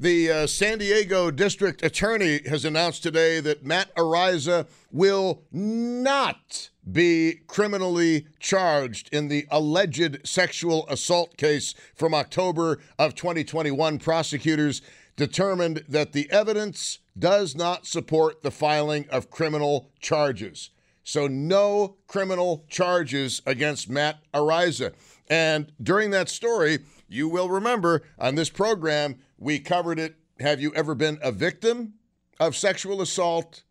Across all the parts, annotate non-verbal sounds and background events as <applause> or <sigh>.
The uh, San Diego district attorney has announced today that Matt Araiza will not be criminally charged in the alleged sexual assault case from October of 2021. Prosecutors determined that the evidence does not support the filing of criminal charges. So, no criminal charges against Matt Araiza. And during that story, you will remember on this program, we covered it. Have you ever been a victim of sexual assault?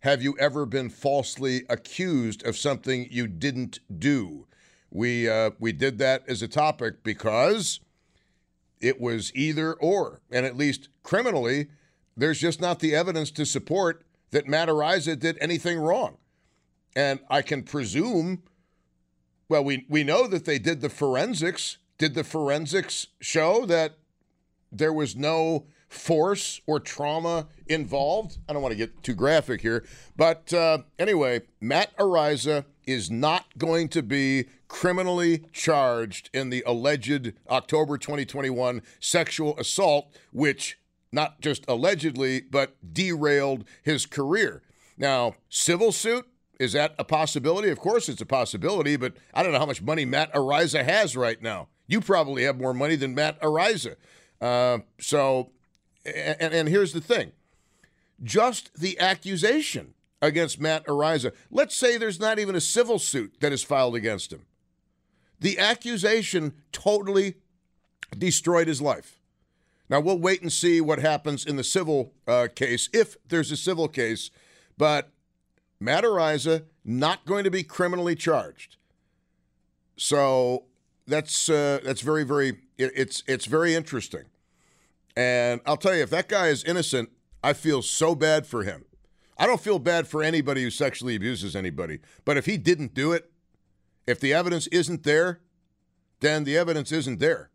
Have you ever been falsely accused of something you didn't do? We uh, we did that as a topic because it was either or, and at least criminally, there's just not the evidence to support that Matt Araiza did anything wrong. And I can presume, well, we we know that they did the forensics. Did the forensics show that there was no force or trauma involved. I don't want to get too graphic here, but uh, anyway, Matt Araiza is not going to be criminally charged in the alleged October 2021 sexual assault, which not just allegedly, but derailed his career. Now, civil suit. Is that a possibility? Of course, it's a possibility, but I don't know how much money Matt Araiza has right now. You probably have more money than Matt Araiza. Uh, so, and, and here's the thing just the accusation against Matt Araiza, let's say there's not even a civil suit that is filed against him. The accusation totally destroyed his life. Now, we'll wait and see what happens in the civil uh, case, if there's a civil case, but Matt Araiza not going to be criminally charged. So that's uh, that's very very it, it's it's very interesting. And I'll tell you, if that guy is innocent, I feel so bad for him. I don't feel bad for anybody who sexually abuses anybody. But if he didn't do it, if the evidence isn't there, then the evidence isn't there.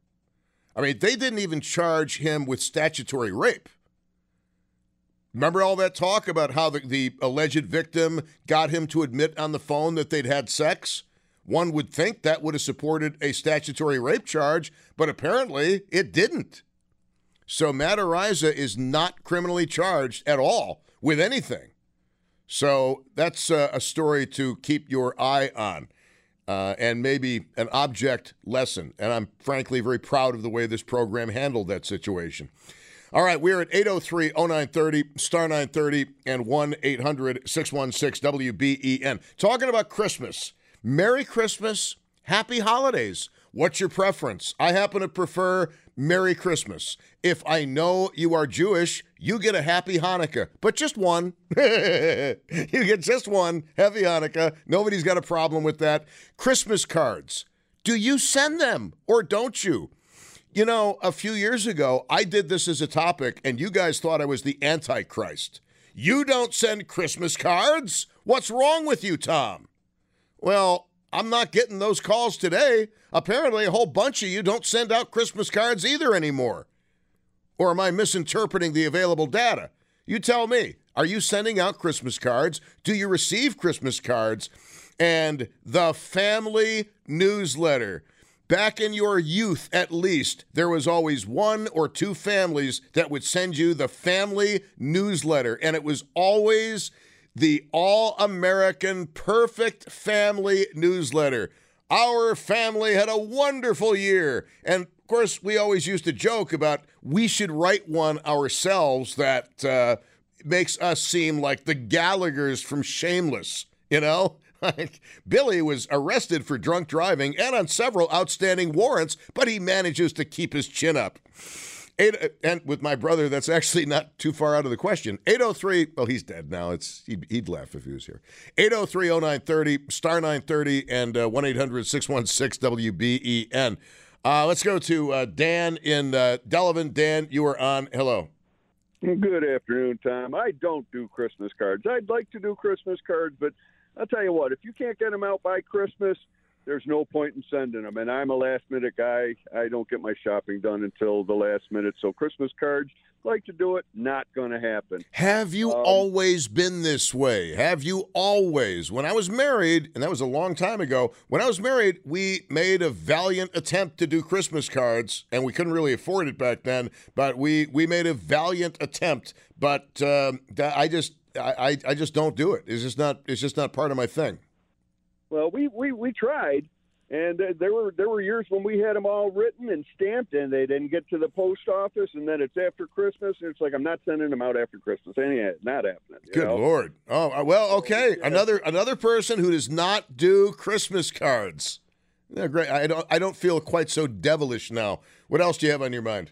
I mean, they didn't even charge him with statutory rape. Remember all that talk about how the, the alleged victim got him to admit on the phone that they'd had sex? One would think that would have supported a statutory rape charge, but apparently it didn't. So Matt Araiza is not criminally charged at all with anything. So that's uh, a story to keep your eye on uh, and maybe an object lesson. And I'm frankly very proud of the way this program handled that situation. All right, we're at 803 0930, star 930, and 1 800 616 WBEN. Talking about Christmas. Merry Christmas, Happy Holidays. What's your preference? I happen to prefer Merry Christmas. If I know you are Jewish, you get a Happy Hanukkah, but just one. <laughs> you get just one Happy Hanukkah. Nobody's got a problem with that. Christmas cards. Do you send them or don't you? You know, a few years ago, I did this as a topic, and you guys thought I was the Antichrist. You don't send Christmas cards? What's wrong with you, Tom? Well, I'm not getting those calls today. Apparently, a whole bunch of you don't send out Christmas cards either anymore. Or am I misinterpreting the available data? You tell me. Are you sending out Christmas cards? Do you receive Christmas cards? And the family newsletter. Back in your youth, at least, there was always one or two families that would send you the family newsletter. And it was always the All American Perfect Family newsletter. Our family had a wonderful year. And of course, we always used to joke about we should write one ourselves that uh, makes us seem like the Gallaghers from Shameless, you know? <laughs> Like Billy was arrested for drunk driving and on several outstanding warrants, but he manages to keep his chin up. Eight, and with my brother, that's actually not too far out of the question. 803, well, he's dead now. It's He'd, he'd laugh if he was here. 803 0930, star 930, and uh, 1 800 616 WBEN. Uh, let's go to uh, Dan in uh, Delavan. Dan, you are on. Hello. Good afternoon, Tom. I don't do Christmas cards. I'd like to do Christmas cards, but I'll tell you what, if you can't get them out by Christmas, there's no point in sending them. And I'm a last minute guy. I don't get my shopping done until the last minute. So Christmas cards, like to do it, not going to happen. Have you um, always been this way? Have you always? When I was married, and that was a long time ago, when I was married, we made a valiant attempt to do Christmas cards, and we couldn't really afford it back then, but we, we made a valiant attempt. But um, I just I, I just don't do it. It's just not it's just not part of my thing. Well, we we, we tried, and uh, there were there were years when we had them all written and stamped, and they didn't get to the post office, and then it's after Christmas, and it's like I'm not sending them out after Christmas. Anyhow, not happening. Good know? lord! Oh uh, well, okay. Yeah. Another another person who does not do Christmas cards. Yeah, great. I don't I don't feel quite so devilish now. What else do you have on your mind?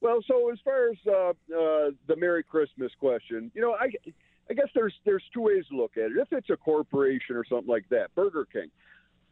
Well, so as far as uh, uh, the Merry Christmas question, you know, I, I guess there's there's two ways to look at it. If it's a corporation or something like that, Burger King,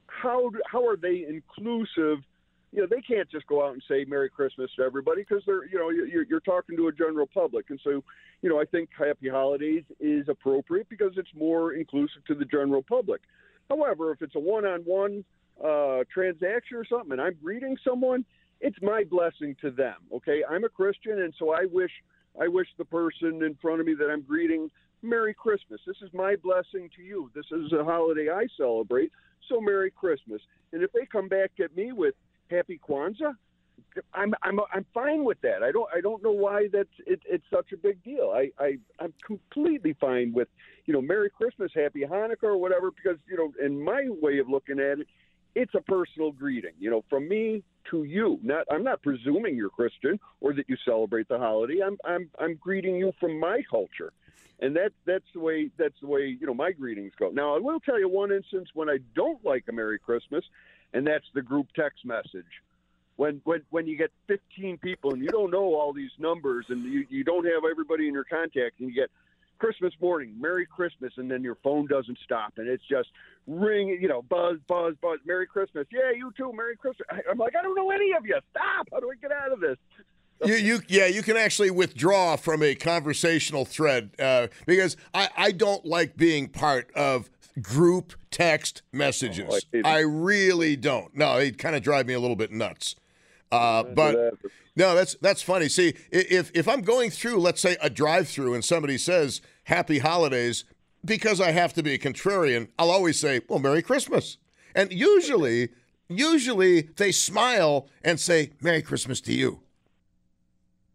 how how are they inclusive? You know, they can't just go out and say Merry Christmas to everybody because they're you know you're, you're talking to a general public, and so you know I think Happy Holidays is appropriate because it's more inclusive to the general public. However, if it's a one-on-one uh, transaction or something, and I'm greeting someone, it's my blessing to them. Okay, I'm a Christian, and so I wish I wish the person in front of me that I'm greeting Merry Christmas. This is my blessing to you. This is a holiday I celebrate, so Merry Christmas. And if they come back at me with Happy Kwanzaa, I'm I'm I'm fine with that. I don't I don't know why that's it, it's such a big deal. I, I I'm completely fine with you know Merry Christmas, Happy Hanukkah, or whatever because you know in my way of looking at it, it's a personal greeting. You know, from me to you. Not I'm not presuming you're Christian or that you celebrate the holiday. I'm I'm I'm greeting you from my culture. And that that's the way that's the way, you know, my greetings go. Now I will tell you one instance when I don't like a Merry Christmas, and that's the group text message. When when when you get 15 people and you don't know all these numbers and you, you don't have everybody in your contacts and you get Christmas morning, Merry Christmas, and then your phone doesn't stop, and it's just ring, you know, buzz, buzz, buzz, Merry Christmas. Yeah, you too, Merry Christmas. I'm like, I don't know any of you. Stop. How do I get out of this? You, you, yeah, you can actually withdraw from a conversational thread uh, because I, I don't like being part of group text messages. Oh, I, I, really don't. No, it kind of drive me a little bit nuts. Uh, but no, that's that's funny. See, if if I'm going through, let's say, a drive-through, and somebody says "Happy Holidays," because I have to be a contrarian, I'll always say, "Well, Merry Christmas," and usually, usually they smile and say, "Merry Christmas to you."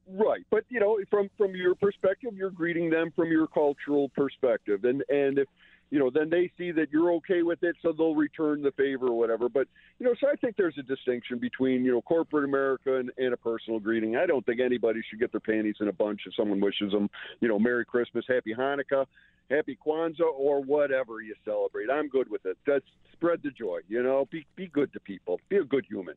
Right, but you know, from from your perspective, you're greeting them from your cultural perspective, and and if you know, then they see that you're okay with it, so they'll return the favor or whatever. But you know, so I think there's a distinction between you know corporate America and, and a personal greeting. I don't think anybody should get their panties in a bunch if someone wishes them, you know, Merry Christmas, Happy Hanukkah, Happy Kwanzaa, or whatever you celebrate. I'm good with it. That's spread the joy. You know, be be good to people. Be a good human.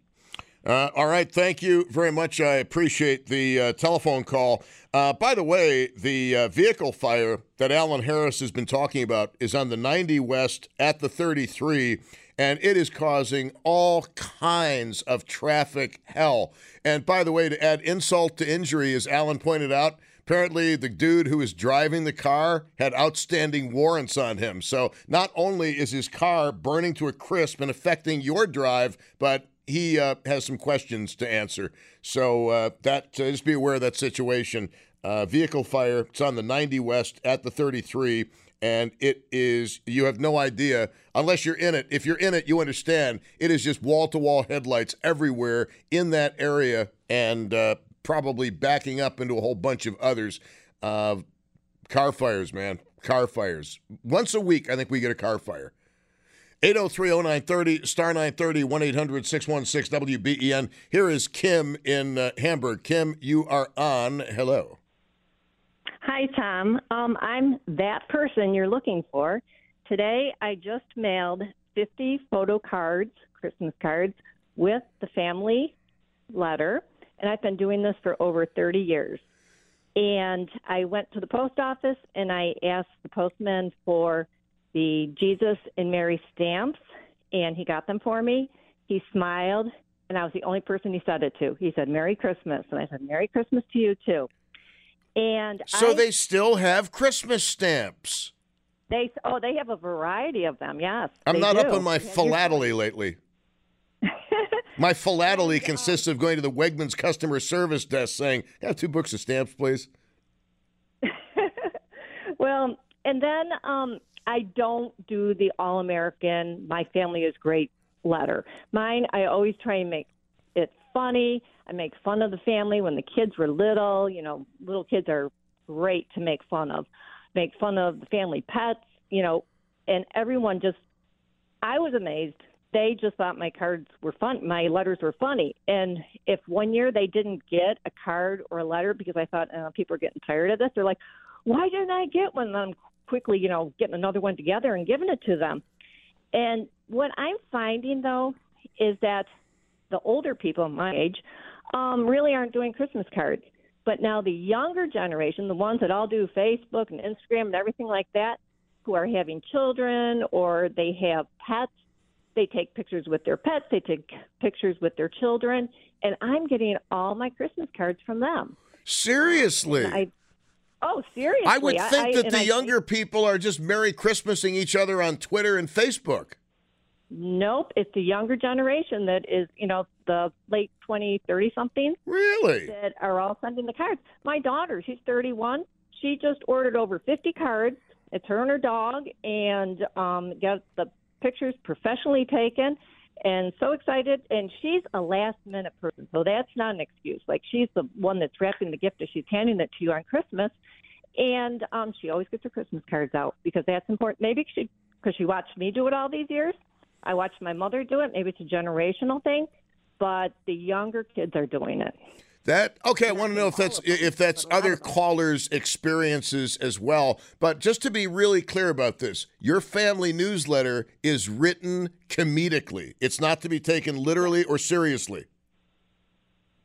Uh, all right, thank you very much. I appreciate the uh, telephone call. Uh, by the way, the uh, vehicle fire that Alan Harris has been talking about is on the 90 West at the 33, and it is causing all kinds of traffic hell. And by the way, to add insult to injury, as Alan pointed out, apparently the dude who was driving the car had outstanding warrants on him. So not only is his car burning to a crisp and affecting your drive, but he uh, has some questions to answer. So uh, that uh, just be aware of that situation. Uh, vehicle fire. It's on the 90 West at the 33, and it is. You have no idea unless you're in it. If you're in it, you understand. It is just wall to wall headlights everywhere in that area, and uh, probably backing up into a whole bunch of others. Uh, car fires, man. Car fires. Once a week, I think we get a car fire. 803-0930, star 930, 1-800-616-WBEN. Here is Kim in uh, Hamburg. Kim, you are on. Hello. Hi, Tom. Um, I'm that person you're looking for. Today, I just mailed 50 photo cards, Christmas cards, with the family letter, and I've been doing this for over 30 years. And I went to the post office and I asked the postman for the Jesus and Mary stamps, and he got them for me. He smiled, and I was the only person he said it to. He said, Merry Christmas. And I said, Merry Christmas to you, too. And So I, they still have Christmas stamps. they oh they have a variety of them. Yes, I'm not up on my philately lately. <laughs> My philately consists of going to the Wegmans customer service desk saying, "I have two books of stamps, please." <laughs> Well, and then um, I don't do the all American. My family is great letter. Mine, I always try and make it funny. I make fun of the family when the kids were little. You know, little kids are great to make fun of. Make fun of the family pets. You know, and everyone just. I was amazed. They just thought my cards were fun. My letters were funny. And if one year they didn't get a card or a letter because I thought uh, people are getting tired of this, they're like, why didn't I get one? And I'm quickly, you know, getting another one together and giving it to them. And what I'm finding though is that the older people my age um, really aren't doing Christmas cards. But now the younger generation, the ones that all do Facebook and Instagram and everything like that, who are having children or they have pets, they take pictures with their pets, they take pictures with their children, and I'm getting all my Christmas cards from them. Seriously. I, oh, seriously? I would think I- that and the I- younger people are just Merry Christmasing each other on Twitter and Facebook. Nope, it's the younger generation that is, you know, the late 20, 30 something Really? that are all sending the cards. My daughter, she's 31. She just ordered over 50 cards. It's her and her dog, and um, got the pictures professionally taken, and so excited. And she's a last minute person, so that's not an excuse. Like she's the one that's wrapping the gift as she's handing it to you on Christmas, and um, she always gets her Christmas cards out because that's important. Maybe she because she watched me do it all these years. I watched my mother do it. Maybe it's a generational thing, but the younger kids are doing it. That okay? I want to know if that's if that's other callers' experiences as well. But just to be really clear about this, your family newsletter is written comedically. It's not to be taken literally or seriously.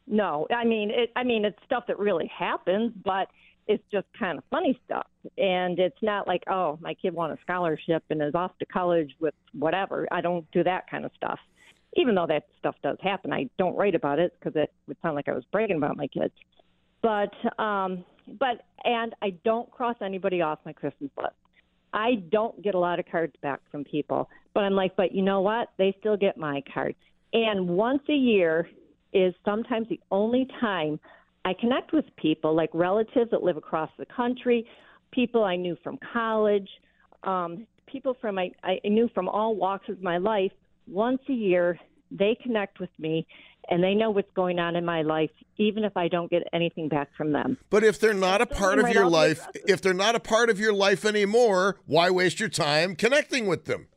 No, I mean, it, I mean, it's stuff that really happens, but it's just kind of funny stuff. And it's not like, oh, my kid won a scholarship and is off to college with whatever. I don't do that kind of stuff. Even though that stuff does happen, I don't write about it because it would sound like I was bragging about my kids. But, um, but, and I don't cross anybody off my Christmas list. I don't get a lot of cards back from people, but I'm like, but you know what? They still get my card. And once a year is sometimes the only time I connect with people, like relatives that live across the country, people I knew from college, um, people from I, I knew from all walks of my life. Once a year, they connect with me and they know what's going on in my life, even if I don't get anything back from them. But if they're not a part of right your life, if they're not a part of your life anymore, why waste your time connecting with them?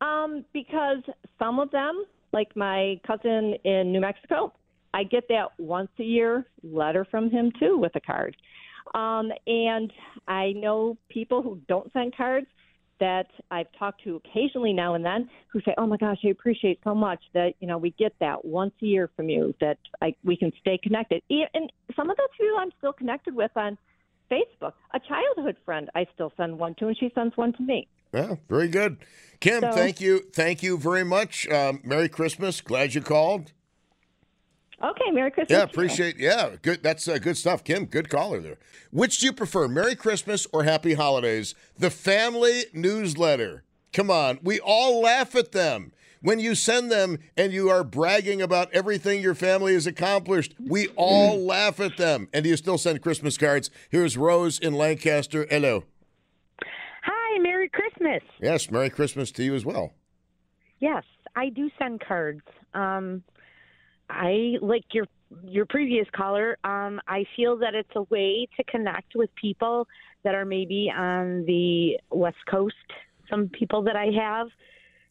Um, because some of them, like my cousin in New Mexico, I get that once a year letter from him too with a card. Um, and I know people who don't send cards that I've talked to occasionally now and then who say, "Oh my gosh, I appreciate so much that you know we get that once a year from you that I, we can stay connected." And some of those people I'm still connected with on Facebook. A childhood friend I still send one to, and she sends one to me. Yeah, very good. Kim, So- thank you. Thank you very much. Um, Merry Christmas. Glad you called. Okay, Merry Christmas. Yeah, to you. appreciate. Yeah, good. That's uh, good stuff, Kim. Good caller there. Which do you prefer, Merry Christmas or Happy Holidays? The family newsletter. Come on, we all laugh at them when you send them and you are bragging about everything your family has accomplished. We all <clears throat> laugh at them. And do you still send Christmas cards? Here's Rose in Lancaster. Hello. Hi, Merry Christmas. Yes, Merry Christmas to you as well. Yes, I do send cards. Um, I like your your previous caller. Um, I feel that it's a way to connect with people that are maybe on the West Coast some people that I have,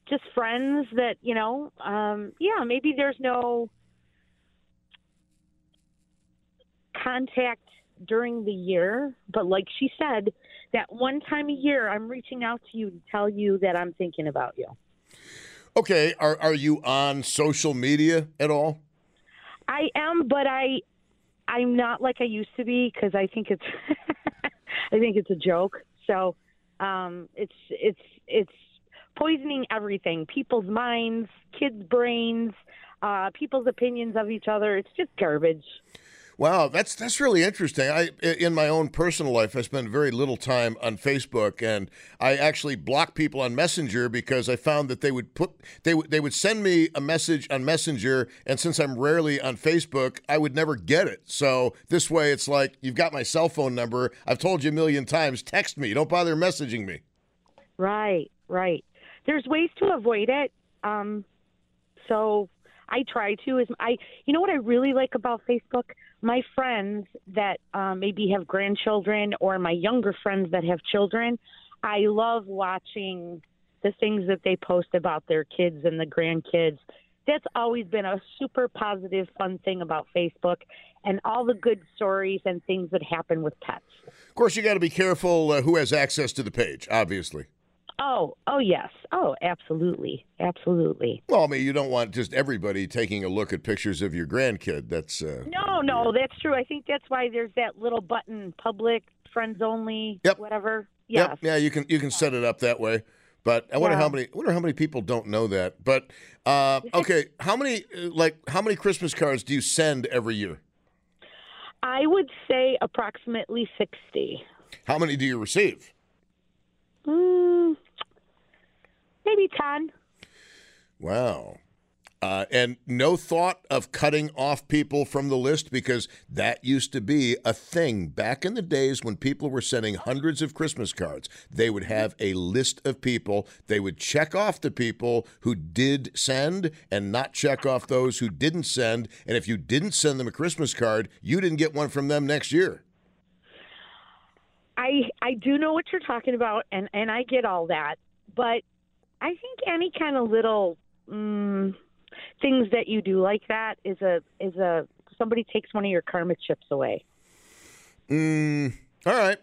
just friends that you know. Um, yeah, maybe there's no contact during the year, but like she said, that one time a year, I'm reaching out to you to tell you that I'm thinking about you. Okay, are are you on social media at all? I am, but I I'm not like I used to be because I think it's <laughs> I think it's a joke. So um, it's it's it's poisoning everything, people's minds, kids' brains, uh, people's opinions of each other. It's just garbage. Wow, that's that's really interesting. I in my own personal life, I spend very little time on Facebook, and I actually block people on Messenger because I found that they would put they would they would send me a message on Messenger, and since I'm rarely on Facebook, I would never get it. So this way, it's like you've got my cell phone number. I've told you a million times, text me. Don't bother messaging me. Right, right. There's ways to avoid it. Um, so I try to. Is I you know what I really like about Facebook? My friends that um, maybe have grandchildren or my younger friends that have children, I love watching the things that they post about their kids and the grandkids. That's always been a super positive, fun thing about Facebook and all the good stories and things that happen with pets. Of course, you got to be careful uh, who has access to the page, obviously. Oh, oh yes. Oh, absolutely. Absolutely. Well, I mean, you don't want just everybody taking a look at pictures of your grandkid. That's uh, No, no, that's true. I think that's why there's that little button public, friends only, Yep. whatever. Yes. Yep. Yeah, you can you can set it up that way. But I wonder Yeah. how many I wonder how many people don't know that. But uh, <laughs> okay, how many uh, like how many Christmas cards do you send every year? I would say approximately 60. How many do you receive? Mm, maybe 10. Wow. Uh, and no thought of cutting off people from the list because that used to be a thing back in the days when people were sending hundreds of Christmas cards. They would have a list of people. They would check off the people who did send and not check off those who didn't send. And if you didn't send them a Christmas card, you didn't get one from them next year. I I do know what you're talking about and and I get all that, but I think any kind of little mm, things that you do like that is a is a somebody takes one of your karma chips away. Mm, all right.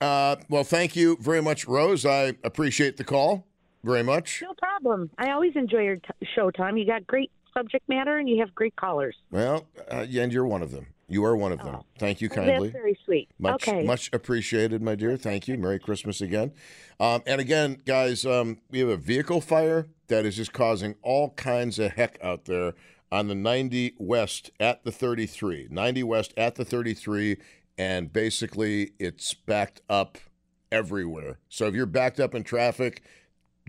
Uh, well, thank you very much, Rose. I appreciate the call very much. No problem. I always enjoy your t- show, Tom. You got great subject matter and you have great callers. Well, uh, and you're one of them. You are one of them. Thank you kindly. That's very sweet. Much, okay. much appreciated, my dear. Thank you. Merry Christmas again. Um, and again, guys, um, we have a vehicle fire that is just causing all kinds of heck out there on the 90 West at the 33. 90 West at the 33. And basically, it's backed up everywhere. So if you're backed up in traffic,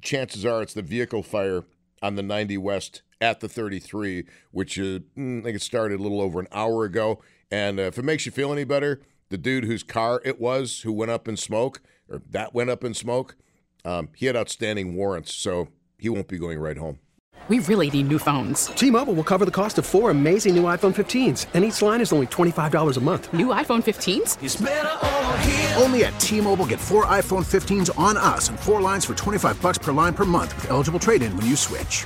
chances are it's the vehicle fire on the 90 West at the 33, which uh, mm, I think it started a little over an hour ago. And uh, if it makes you feel any better, the dude whose car it was who went up in smoke, or that went up in smoke, um, he had outstanding warrants, so he won't be going right home. We really need new phones. T-Mobile will cover the cost of four amazing new iPhone 15s, and each line is only $25 a month. New iPhone 15s? Only at T-Mobile get four iPhone 15s on us and four lines for 25 bucks per line per month with eligible trade-in when you switch.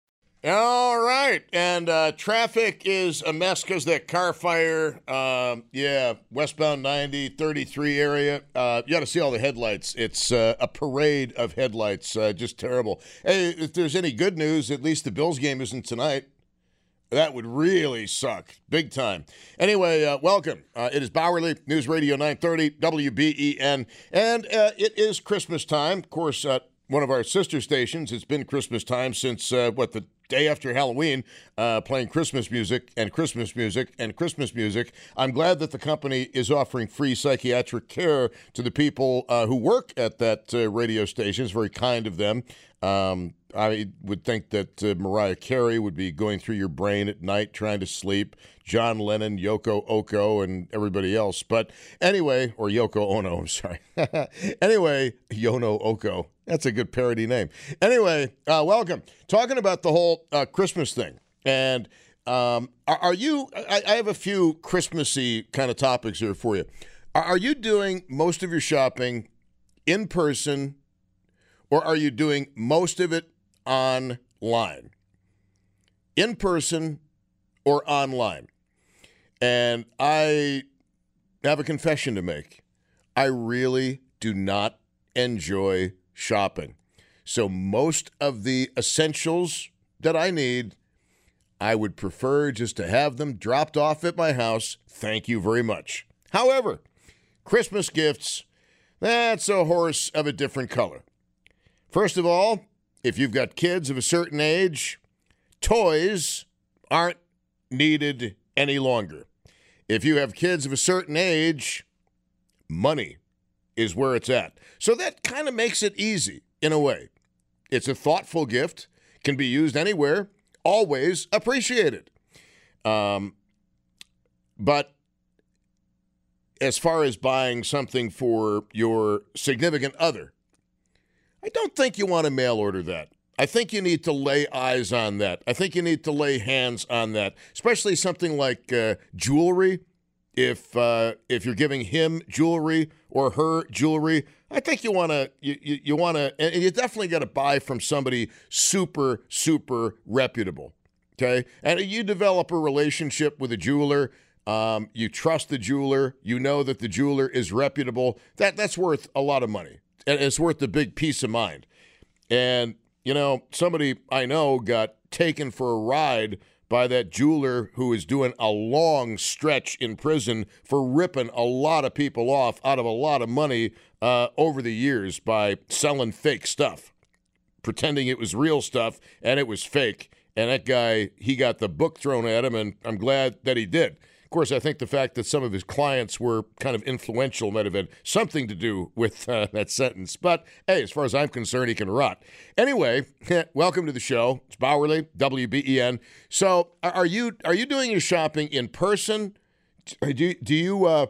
All right, and uh, traffic is a mess because that car fire. Um, yeah, westbound 90, 33 area. Uh, you got to see all the headlights. It's uh, a parade of headlights. Uh, just terrible. Hey, if there's any good news, at least the Bills game isn't tonight. That would really suck, big time. Anyway, uh, welcome. Uh, it is Bauerle News Radio 930 WBEN, and uh, it is Christmas time. Of course, uh, one of our sister stations. It's been Christmas time since uh, what the day after Halloween, uh, playing Christmas music and Christmas music and Christmas music. I'm glad that the company is offering free psychiatric care to the people uh, who work at that uh, radio station. It's very kind of them. Um, I would think that uh, Mariah Carey would be going through your brain at night trying to sleep. John Lennon, Yoko Oko, and everybody else. But anyway, or Yoko Ono, I'm sorry. <laughs> anyway, Yono Oko. That's a good parody name. Anyway, uh, welcome. Talking about the whole uh, Christmas thing. And um, are, are, you, I, I, have a few Christmassy kind of topics here for you. Are, are you doing most of your shopping in person or are you doing most of it online? In person or online? And I have a confession to make. I really do not enjoy shopping. So, most of the essentials that I need, I would prefer just to have them dropped off at my house. Thank you very much. However, Christmas gifts, that's a horse of a different color. First of all, if you've got kids of a certain age, toys aren't needed any longer. If you have kids of a certain age, money is where it's at. So that kind of makes it easy in a way. It's a thoughtful gift, can be used anywhere, always appreciated. Um, but as far as buying something for your significant other, I don't think you want to mail order that. I think you need to lay eyes on that. I think you need to lay hands on that, especially something like uh, jewelry. If uh, if you're giving him jewelry or her jewelry, I think you want to you, you, want to and you definitely got to buy from somebody super super reputable. Okay, and you develop a relationship with a jeweler. Um, you trust the jeweler. You know that the jeweler is reputable. That that's worth a lot of money, it's worth a big peace of mind. And you know, somebody I know got taken for a ride by that jeweler who is doing a long stretch in prison for ripping a lot of people off out of a lot of money uh, over the years by selling fake stuff, pretending it was real stuff and it was fake. And that guy, he got the book thrown at him, and I'm glad that he did course, I think the fact that some of his clients were kind of influential might have had something to do with uh, that sentence. But hey, as far as I'm concerned, he can rot. Anyway, <laughs> welcome to the show. It's Bauerle, WBEN. So, are you are you doing your shopping in person? Do do you uh,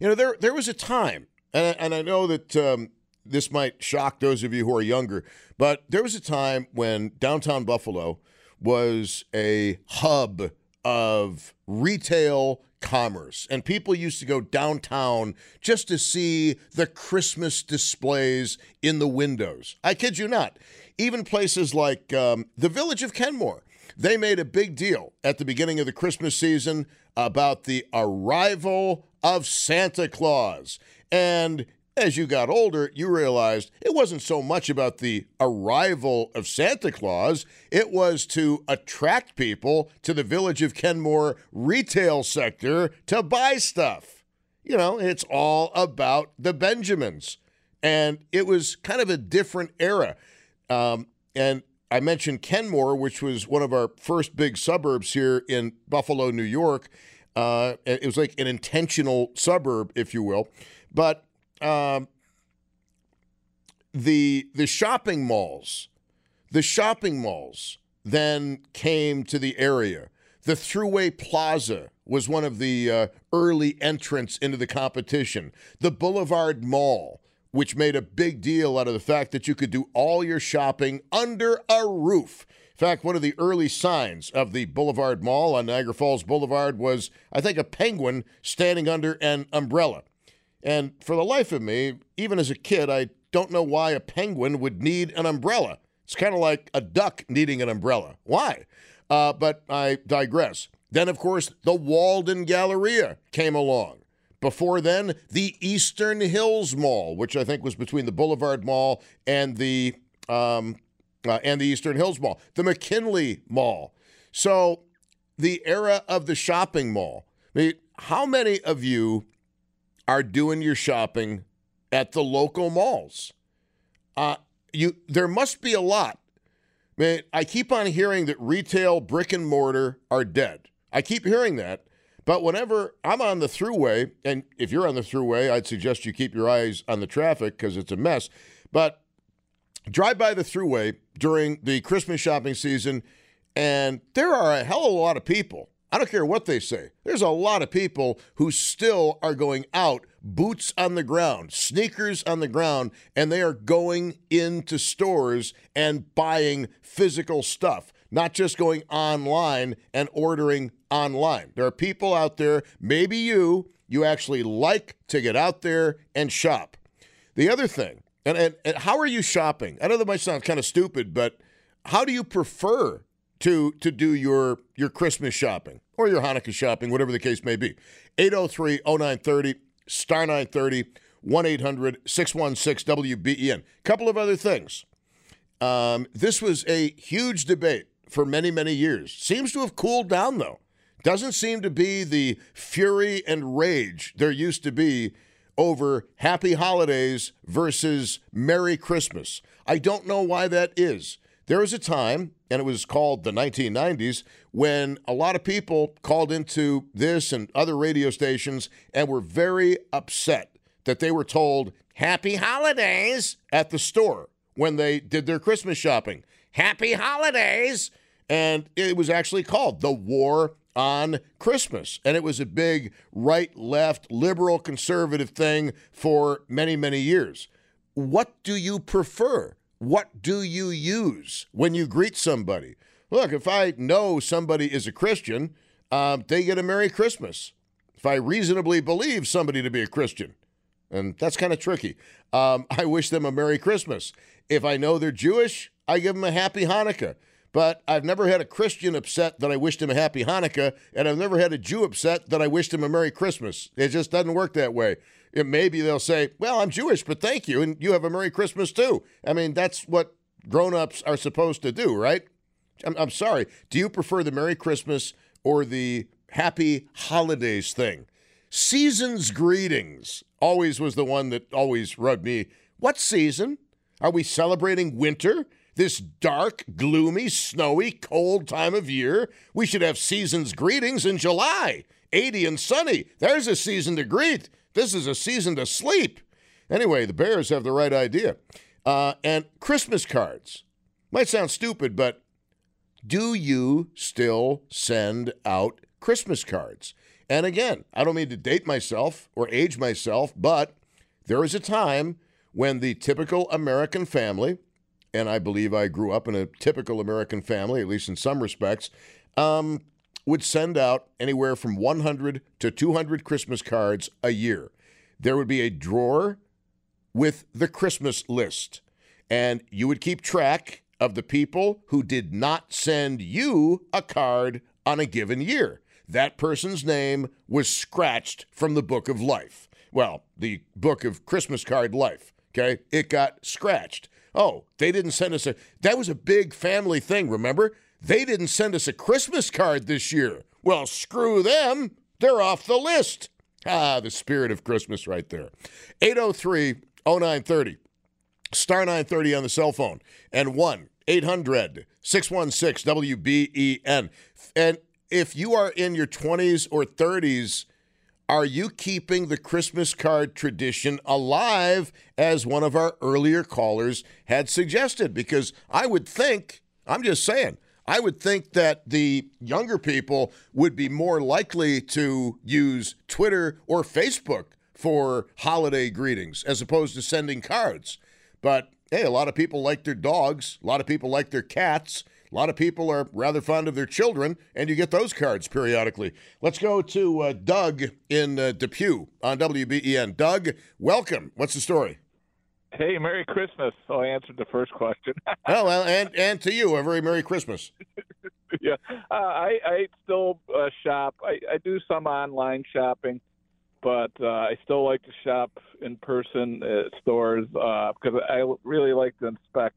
you know there there was a time, and I, and I know that. Um, this might shock those of you who are younger, but there was a time when downtown Buffalo was a hub of retail commerce. And people used to go downtown just to see the Christmas displays in the windows. I kid you not. Even places like um, the village of Kenmore, they made a big deal at the beginning of the Christmas season about the arrival of Santa Claus. And as you got older, you realized it wasn't so much about the arrival of Santa Claus, it was to attract people to the Village of Kenmore retail sector to buy stuff. You know, it's all about the Benjamins. And it was kind of a different era. Um, and I mentioned Kenmore, which was one of our first big suburbs here in Buffalo, New York. Uh, it was like an intentional suburb, if you will. But um, the the shopping malls, the shopping malls then came to the area. The Thruway Plaza was one of the uh, early entrants into the competition. The Boulevard Mall, which made a big deal out of the fact that you could do all your shopping under a roof. In fact, one of the early signs of the Boulevard Mall on Niagara Falls Boulevard was, I think, a penguin standing under an umbrella. And for the life of me, even as a kid, I don't know why a penguin would need an umbrella. It's kind of like a duck needing an umbrella. Why? Uh, but I digress. Then, of course, the Walden Galleria came along. Before then, the Eastern Hills Mall, which I think was between the Boulevard Mall and the um, uh, and the Eastern Hills Mall, the McKinley Mall. So, the era of the shopping mall. I mean, how many of you are doing your shopping at the local malls? Uh, you there must be a lot. I mean, I keep on hearing that retail brick and mortar are dead. I keep hearing that. But whenever I'm on the Thruway, and if you're on the Thruway, I'd suggest you keep your eyes on the traffic because it's a mess. But drive by the Thruway during the Christmas shopping season, and there are a hell of a lot of people. I don't care what they say. There's a lot of people who still are going out, boots on the ground, sneakers on the ground, and they are going into stores and buying physical stuff not just going online and ordering online. There are people out there, maybe you, you actually like to get out there and shop. The other thing, and, and, and how are you shopping? I know that might sound kind of stupid, but how do you prefer to to do your your Christmas shopping or your Hanukkah shopping, whatever the case may be? 803-0930, star 930, 1-800-616-WBEN. Couple of other things. Um, this was a huge debate for many, many years. Seems to have cooled down, though. Doesn't seem to be the fury and rage there used to be over Happy Holidays versus Merry Christmas. I don't know why that is. There was a time, and it was called the 1990s, when a lot of people called into this and other radio stations and were very upset that they were told Happy Holidays at the store when they did their Christmas shopping. Happy Holidays and it was actually called the War on Christmas. And it was a big right, left, liberal, conservative thing for many, many years. What do you prefer? What do you use when you greet somebody? Look, if I know somebody is a Christian, um, they get a Merry Christmas. If I reasonably believe somebody to be a Christian, and that's kind of tricky, um, <laughs> I wish them a Merry Christmas. If I know they're Jewish, I give them a Happy Hanukkah. But I've never had a Christian upset that I wished him a happy Hanukkah, and I've never had a Jew upset that I wished him a Merry Christmas. It just doesn't work that way. It, maybe they'll say, Well, I'm Jewish, but thank you, and you have a Merry Christmas too. I mean, that's what grown ups are supposed to do, right? I'm, I'm sorry. Do you prefer the Merry Christmas or the Happy Holidays thing? Season's greetings always was the one that always rubbed me. What season? Are we celebrating winter? this dark, gloomy, snowy, cold time of year. We should have season's greetings in July. 80 and sunny. There's a season to greet. This is a season to sleep. Anyway, the Bears have the right idea. Uh, and Christmas cards. Might sound stupid, but do you still send out Christmas cards? And again, I don't mean to date myself or age myself, but there is a time when the typical American family and I believe I grew up in a typical American family, at least in some respects, um, would send out anywhere from 100 to 200 Christmas cards a year. There would be a drawer with the Christmas list, and you would keep track of the people who did not send you a card on a given year. That person's name was scratched from the book of life. Well, the book of Christmas card life. Okay. It got scratched. Oh, they didn't send us a. That was a big family thing, remember? They didn't send us a Christmas card this year. Well, screw them. They're off the list. Ah, the spirit of Christmas right there. 803 0930. Star 930 on the cell phone. And 1 800 616 WBEN. And if you are in your 20s or 30s, are you keeping the Christmas card tradition alive, as one of our earlier callers had suggested? Because I would think, I'm just saying, I would think that the younger people would be more likely to use Twitter or Facebook for holiday greetings as opposed to sending cards. But hey, a lot of people like their dogs, a lot of people like their cats, A lot of people are rather fond of their children, and you get those cards periodically. Let's go to uh, Doug in uh, Depew on WBEN. Doug, welcome. What's the story? Hey, Merry Christmas. So I answered the first question. <laughs> oh, well, and, and to you, a very Merry Christmas. <laughs> yeah, uh, I, I still uh, shop. I, I do some online shopping, but uh, I still like to shop in person at stores because I really like to inspect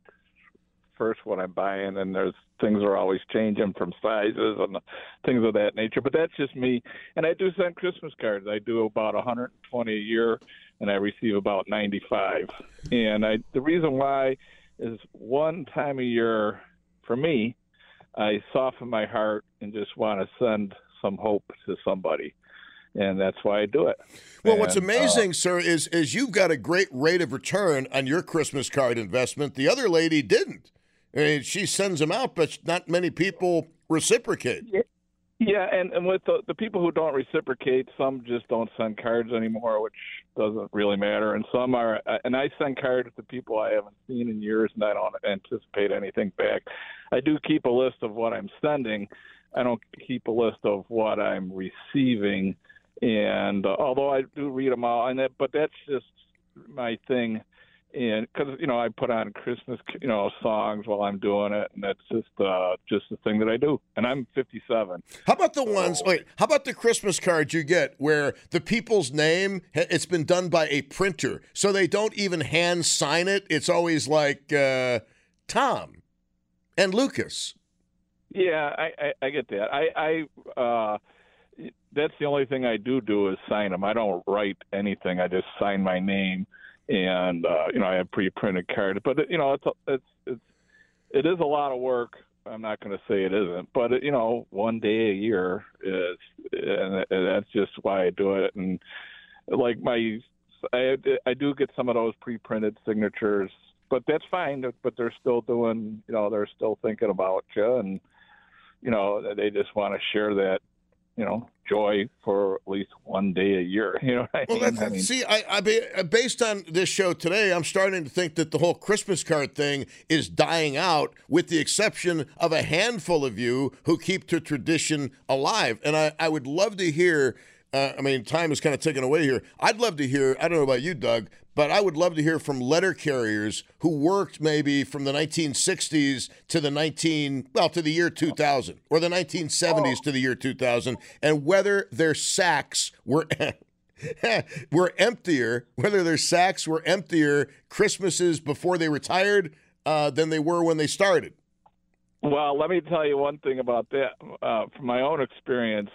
first what I'm buying, and there's things are always changing from sizes and things of that nature. But that's just me. And I do send Christmas cards. I do about 120 a year, and I receive about 95. And I the reason why is one time a year for me, I soften my heart and just want to send some hope to somebody and that's why I do it. Well, and, what's amazing, uh, sir, is is you've got a great rate of return on your Christmas card investment. The other lady didn't. I mean, she sends them out, but not many people reciprocate. Yeah, and, and with the, the people who don't reciprocate, some just don't send cards anymore, which doesn't really matter. And some are, uh, and I send cards to people I haven't seen in years, and I don't anticipate anything back. I do keep a list of what I'm sending. I don't keep a list of what I'm receiving. And uh, although I do read them all, and that, but that's just my thing and because you know I put on Christmas you know songs while I'm doing it, and that's just uh, just the thing that I do. And I'm 57. How about the ones? Wait, how about the Christmas cards you get where the people's name it's been done by a printer, so they don't even hand sign it. It's always like uh, Tom and Lucas. Yeah, I, I, I get that. I, I uh, that's the only thing I do do is sign them. I don't write anything. I just sign my name and uh, you know I have pre-printed cards. But you know it's it's it's it is a lot of work. I'm not going to say it isn't, but you know one day a year is, and, and that's just why I do it. And like my, I I do get some of those pre-printed signatures, but that's fine. But they're still doing, you know, they're still thinking about you, and you know they just want to share that you know joy for at least one day a year. <laughs> You know. well, mean? I mean, see, I, I be, based on this show today, I'm starting to think that the whole Christmas card thing is dying out, with the exception of a handful of you who keep the tradition alive. And I, I would love to hear. Uh, I mean, time is kind of ticking away here. I'd love to hear. I don't know about you, Doug, but I would love to hear from letter carriers who worked maybe from the 1960s to the 19 well to the year 2000 or the 1970s to the year 2000 and whether their sacks were <laughs> were emptier whether their sacks were emptier christmases before they retired uh, than they were when they started well, let me tell you one thing about that. Uh, from my own experience,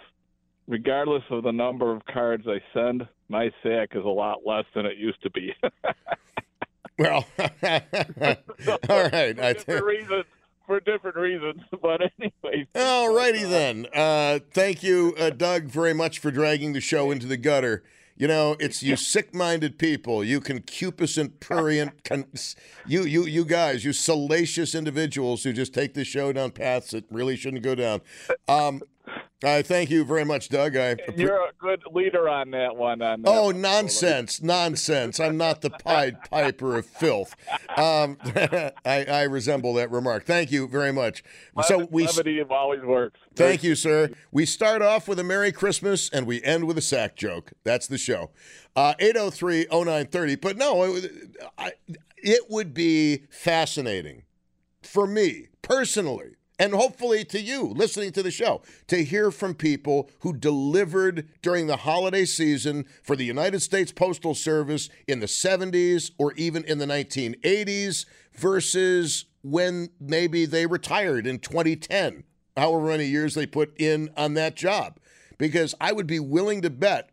regardless of the number of cards I send, my sack is a lot less than it used to be. <laughs> well, <laughs> all right. I different reasons, for different reasons, <laughs> but anyway. All righty then. Uh, thank you, uh, Doug, very much for dragging the show into the gutter. You know, it's you sick-minded people, you concupiscent, prurient, con- you you you guys, you salacious individuals who just take the show down paths that really shouldn't go down. Um, I thank you very much, Doug. I You're a good leader on that one. On that oh, one. nonsense, nonsense! I'm not the Pied <laughs> Piper of filth. Um, <laughs> I, I resemble that remark. Thank you very much. So we levity always works. Thank you, sir. We start off with a Merry Christmas and we end with a sack joke. That's the show. Uh, 803 0930. But no, it, I, it would be fascinating for me personally and hopefully to you listening to the show to hear from people who delivered during the holiday season for the United States Postal Service in the 70s or even in the 1980s versus when maybe they retired in 2010, however many years they put in on that job. Because I would be willing to bet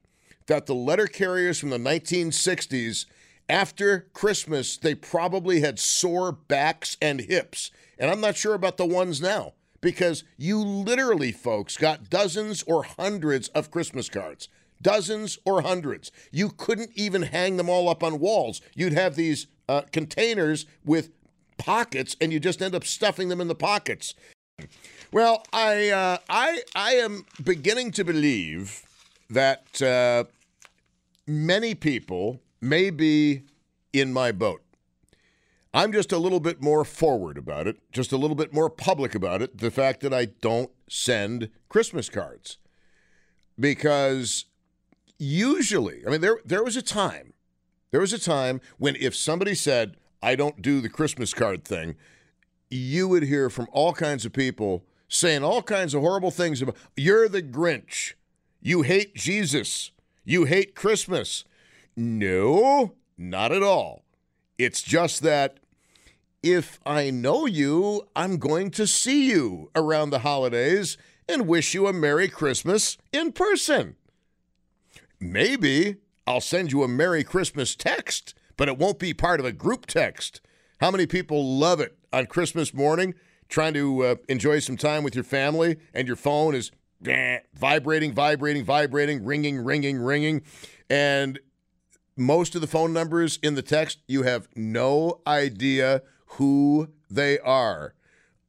that the letter carriers from the 1960s after Christmas, they probably had sore backs and hips. And I'm not sure about the ones now because you literally, folks, got dozens or hundreds of Christmas cards. Dozens or hundreds. You couldn't even hang them all up on walls. You'd have these uh, containers with pockets, and you just end up stuffing them in the pockets. Well, I uh, I I am beginning to believe that uh, many people may be in my boat. I'm just a little bit more forward about it, just a little bit more public about it. The fact that I don't send Christmas cards because usually, I mean, there there was a time, there was a time when if somebody said I don't do the Christmas card thing, you would hear from all kinds of people saying all kinds of horrible things about you're the Grinch, you hate Jesus, you hate Christmas. No, not at all. It's just that if I know you, I'm going to see you around the holidays and wish you a Merry Christmas in person. Maybe I'll send you a Merry Christmas text, but it won't be part of a group text. How many people love it on Christmas morning, trying to uh, enjoy some time with your family, and your phone is <sniffs> vibrating, vibrating, vibrating, ringing, ringing, ringing, and most of the phone numbers in the text, you have no idea who they are.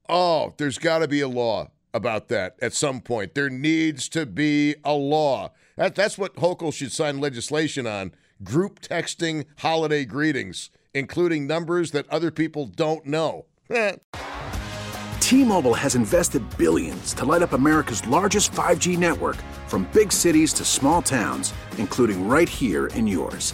Oh, there's got to be a law about that at some point. There needs to be a law. That, that's what Hochul should sign legislation on group texting holiday greetings, including numbers that other people don't know. <laughs> T-Mobile has invested billions to light up America's largest 5G network from big cities to small towns, including right here in yours.